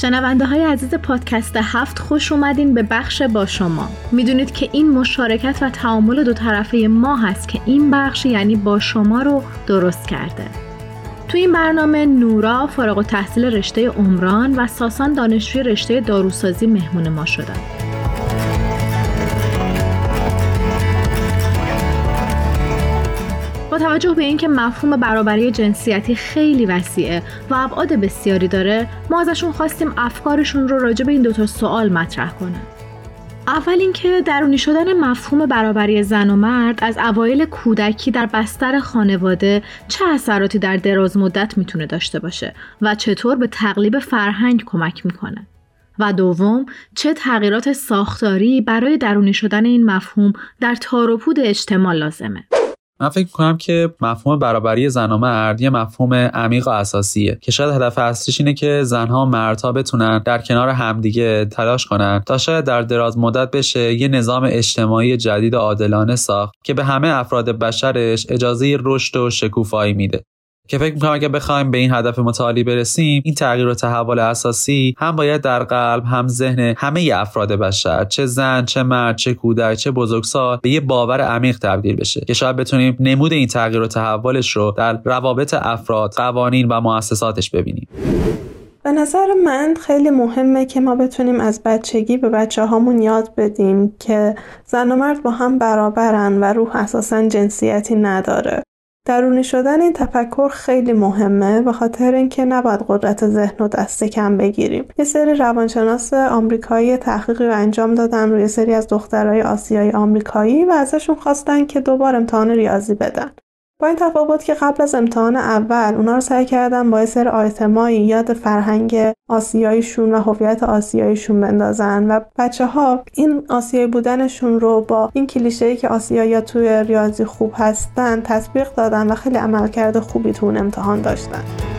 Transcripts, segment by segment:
شنونده های عزیز پادکست هفت خوش اومدین به بخش با شما. می‌دونید که این مشارکت و تعامل دو طرفه ما هست که این بخش یعنی با شما رو درست کرده. تو این برنامه نورا فارغ و تحصیل رشته عمران و ساسان دانشجوی رشته داروسازی مهمون ما شدن. توجه به اینکه مفهوم برابری جنسیتی خیلی وسیعه و ابعاد بسیاری داره ما ازشون خواستیم افکارشون رو راجع به این دوتا سوال مطرح کنن. اول اینکه درونی شدن مفهوم برابری زن و مرد از اوایل کودکی در بستر خانواده چه اثراتی در دراز مدت می‌تونه داشته باشه و چطور به تقلیب فرهنگ کمک می‌کنه؟ و دوم چه تغییرات ساختاری برای درونی شدن این مفهوم در تاروپود اجتماع لازمه؟ من فکر کنم که مفهوم برابری زن و مرد یه مفهوم عمیق و اساسیه که شاید هدف اصلیش اینه که زنها و مردها بتونن در کنار همدیگه تلاش کنن تا شاید در دراز مدت بشه یه نظام اجتماعی جدید و عادلانه ساخت که به همه افراد بشرش اجازه رشد و شکوفایی میده. که فکر می‌کنم اگه بخوایم به این هدف متعالی برسیم این تغییر و تحول اساسی هم باید در قلب هم ذهن همه افراد بشر چه زن چه مرد چه کودک چه بزرگسال به یه باور عمیق تبدیل بشه که شاید بتونیم نمود این تغییر و تحولش رو در روابط افراد قوانین و مؤسساتش ببینیم. به نظر من خیلی مهمه که ما بتونیم از بچگی به بچه هامون یاد بدیم که زن و مرد با هم برابرن و روح اساسا جنسیتی نداره. درونی شدن این تفکر خیلی مهمه به خاطر اینکه نباید قدرت ذهن و دست کم بگیریم. یه سری روانشناس آمریکایی تحقیقی رو انجام دادن روی سری از دخترای آسیایی آمریکایی و ازشون خواستن که دوبار امتحان ریاضی بدن. با این تفاوت که قبل از امتحان اول اونا رو سعی کردن با سر آیتمایی یاد فرهنگ آسیاییشون و هویت آسیاییشون بندازن و بچه ها این آسیایی بودنشون رو با این کلیشه که آسیایی توی ریاضی خوب هستن تطبیق دادن و خیلی عملکرد خوبی تو اون امتحان داشتن.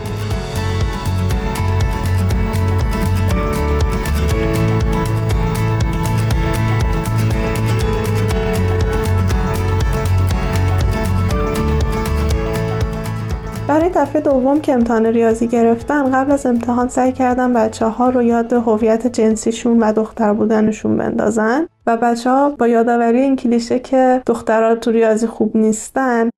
برای دفعه دوم که امتحان ریاضی گرفتن قبل از امتحان سعی کردن بچه ها رو یاد هویت جنسیشون و دختر بودنشون بندازن. و بچه ها با یادآوری این کلیشه که دخترها تو ریاضی خوب نیستن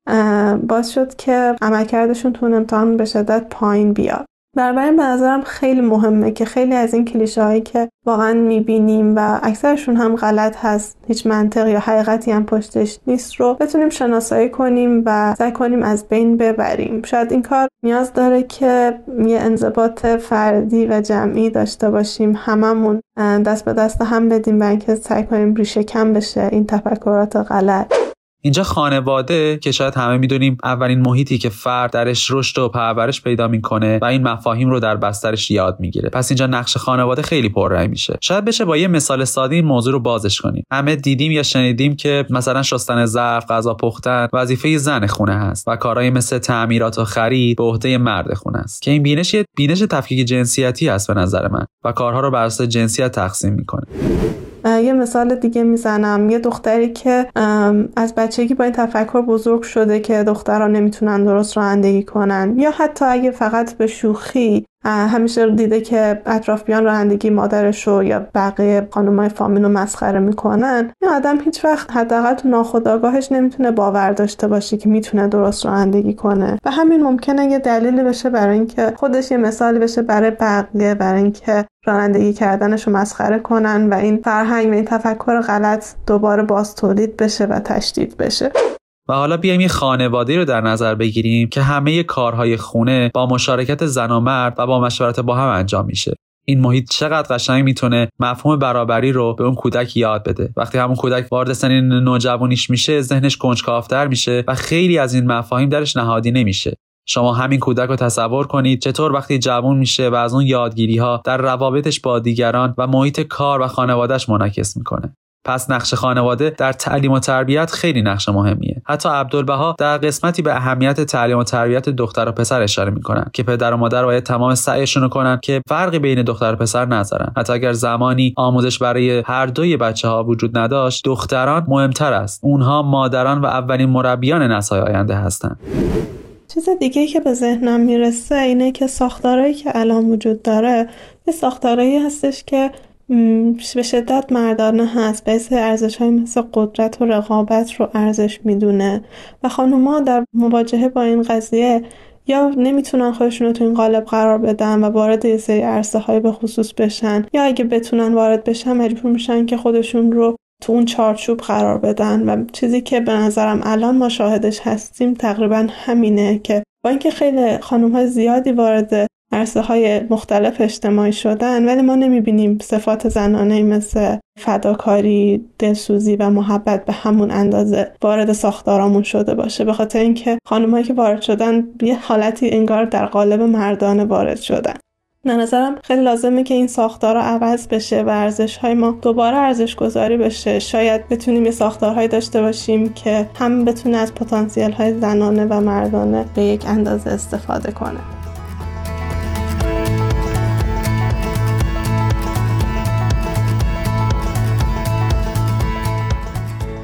باز شد که عملکردشون تو امتحان به شدت پایین بیاد. بنابراین به نظرم خیلی مهمه که خیلی از این کلیشه هایی که واقعا می‌بینیم و اکثرشون هم غلط هست هیچ منطق یا حقیقتی هم پشتش نیست رو بتونیم شناسایی کنیم و سعی کنیم از بین ببریم. شاید این کار نیاز داره که یه انضباط فردی و جمعی داشته باشیم هممون دست به دست هم بدیم و اینکه سعی کنیم ریشه کم بشه این تفکرات غلط. اینجا خانواده که شاید همه می‌دونیم اولین محیطی که فرد درش رشد و پرورش پیدا می‌کنه و این مفاهیم رو در بسترش یاد می‌گیره. پس اینجا نقش خانواده خیلی پررنگ میشه. شاید بشه با یه مثال ساده این موضوع رو بازش کنیم. همه دیدیم یا شنیدیم که مثلا شستن ظرف غذا پختن وظیفه زن خونه هست و کارهای مثل تعمیرات و خرید به عهده مرد خونه است. که این بینش بینش تفکیک جنسیتی هست به نظر من و کارها رو بر اساس جنسیت تقسیم می‌کنه. یه مثال دیگه می‌زنم. یه دختری که از بچگی با این تفکر بزرگ شده که دخترها نمی‌تونن درست رانندگی کنن یا حتی اگه فقط به شوخی همیشه دیده که اطرافیان رانندگی مادرش رو یا بقیه خانمای فامیل رو مسخره می‌کنن. این آدم هیچ وقت حداقل تو ناخودآگاهش نمی‌تونه باور داشته باشه که می‌تونه درست رانندگی کنه. و همین ممکنه یه دلیلی بشه برای اینکه خودش یه مثالی بشه برای بقیه برای اینکه رانندگی کردنش رو مسخره کنن و این فرهنگ و این تفکر غلط دوباره باز تولید بشه و تشدید بشه. و حالا بیایم یه خانواده رو در نظر بگیریم که همه کارهای خونه با مشارکت زن و مرد و با مشورت با هم انجام میشه. این محیط چقدر قشنگ می‌تونه مفهوم برابری رو به اون کودک یاد بده. وقتی همون کودک وارد سن نوجوانیش میشه ذهنش کنجکاوتر میشه و خیلی از این مفاهیم درش نهادی نمیشه. شما همین کودک رو تصور کنید چطور وقتی جوان میشه و از اون یادگیری ها در روابطش با دیگران و محیط کار و خانوادهش منعکس می‌کنه. پس نقش خانواده در تعلیم و تربیت خیلی نقش مهمیه. حتی عبدالبها در قسمتی به اهمیت تعلیم و تربیت دختر و پسر اشاره می‌کنن که پدر و مادر باید تمام سعیشون کنن که فرقی بین دختر و پسر نذارن. حتی اگر زمانی آموزش برای هر دوی بچه ها وجود نداشت دختران مهمتر است. اونها مادران و اولین مربیان نسای آینده هستند چیز دیگه که به ذهنم می‌رسه اینه که ساختارهایی که الان وجود داره یه ساختارهایی هستش که به شدت مردانه هست. به ارزش های مثل قدرت و رقابت رو ارزش می‌دونه. و خانوما در مواجهه با این قضیه یا نمی‌تونن خودشون رو تو این قالب قرار بدن و وارد یه سری عرصه های به خصوص بشن. یا اگه بتونن وارد بشن مجبور میشن که خودشون رو تو اون چارچوب قرار بدن. و چیزی که به نظرم الان ما شاهدش هستیم تقریبا همینه که با اینکه خیلی خانم های زیادی وارد عرصه های مختلف اجتماعی شدن ولی ما نمی‌بینیم صفات زنانه مثل فداکاری، دلسوزی و محبت به همون اندازه وارد ساختارامون شده باشه. به خاطر اینکه خانمهایی که وارد شدن یه حالتی انگار در قالب مردانه وارد شدن. به نظرم خیلی لازمه که این ساختارها عوض بشه و ارزش های ما دوباره ارزش گذاری بشه. شاید بتونیم یه ساختارهایی داشته باشیم که هم بتونه از پتانسیل های زنانه و مردانه به یک اندازه استفاده کنه.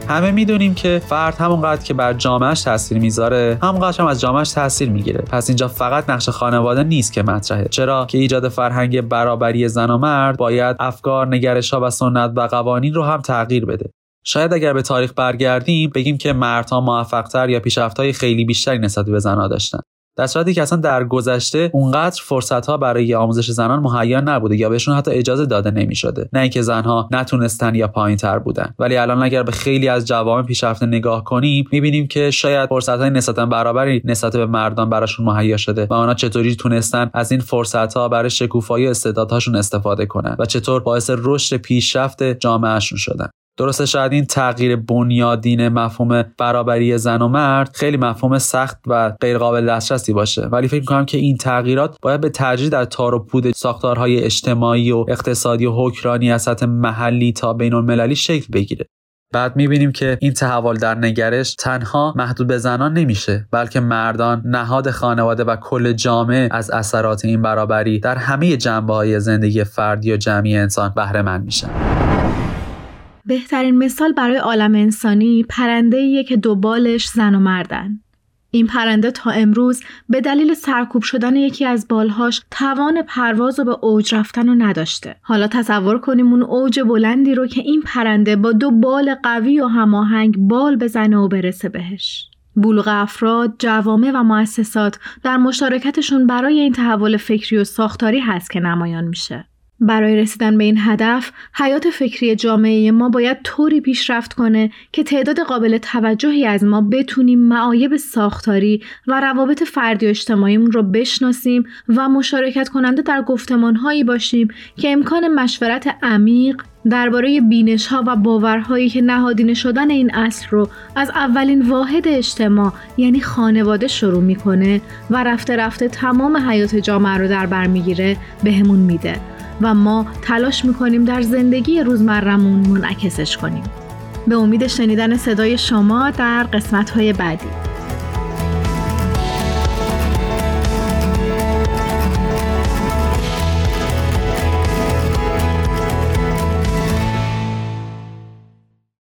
همه می‌دونیم که فرد همونقدر که بر جامعهش تاثیر می‌ذاره همونقدر هم از جامعهش تاثیر می‌گیره. پس اینجا فقط نقش خانواده نیست که مطرحه. چرا که ایجاد فرهنگ برابری زن و مرد باید افکار نگرش ها و سنت و قوانین رو هم تغییر بده. شاید اگر به تاریخ برگردیم بگیم که مردها موفقتر یا پیشرفت‌های خیلی بیشتری نسبت به زنها داشتن. در صورتی که اصلا در گذشته اونقدر فرصت ها برای آموزش زنان مهیا نبوده یا بهشون حتی اجازه داده نمی‌شده. نه اینکه زنها نتونستن یا پایین تر بودن. ولی الان اگر به خیلی از جوامع پیشرفته نگاه کنیم می‌بینیم که شاید فرصت های نسبتا برابری نسبت به مردان براشون مهیا شده و آنها چطوری تونستن از این فرصت ها برای شکوفایی استعدادهاشون استفاده کنن و چطور باعث رشد پیشرفت جامعهشون شدن. درسته شاید این تغییر بنیادین مفهوم برابری زن و مرد خیلی مفهوم سخت و غیرقابل دسترسی باشه. ولی فکر می‌کنم که این تغییرات باید به تدریج در تار و پود ساختارهای اجتماعی و اقتصادی و حکرانی از سطح محلی تا بین المللی شکل بگیره. بعد می‌بینیم که این تحول در نگرش تنها محدود به زنان نمیشه بلکه مردان نهاد خانواده و کل جامعه از اثرات این برابری در همه جنبه های زندگی فردی و جمعی انسان بهره مند میشن. بهترین مثال برای عالم انسانی پرنده که دو بالش زن و مردن. این پرنده تا امروز به دلیل سرکوب شدن یکی از بالهاش توان پرواز و به اوج رفتن رو نداشته. حالا تصور کنیم اون اوج بلندی رو که این پرنده با دو بال قوی و هماهنگ بال بزنه و برسه بهش. بلوغ افراد، جوامع و مؤسسات در مشارکتشون برای این تحول فکری و ساختاری هست که نمایان میشه. برای رسیدن به این هدف حیات فکری جامعه ما باید طوری پیشرفت کنه که تعداد قابل توجهی از ما بتونیم معایب ساختاری و روابط فردی و اجتماعیمون رو بشناسیم و مشارکت کننده در گفتمانهایی باشیم که امکان مشورت عمیق درباره بینش ها و باورهایی که نهادینه شدن این اصل رو از اولین واحد اجتماع یعنی خانواده شروع می‌کنه و رفته رفته تمام حیات جامعه رو در بر می‌گیره بهمون میده. و ما تلاش می‌کنیم در زندگی روزمرمون منعکسش کنیم. به امید شنیدن صدای شما در قسمت های بعدی.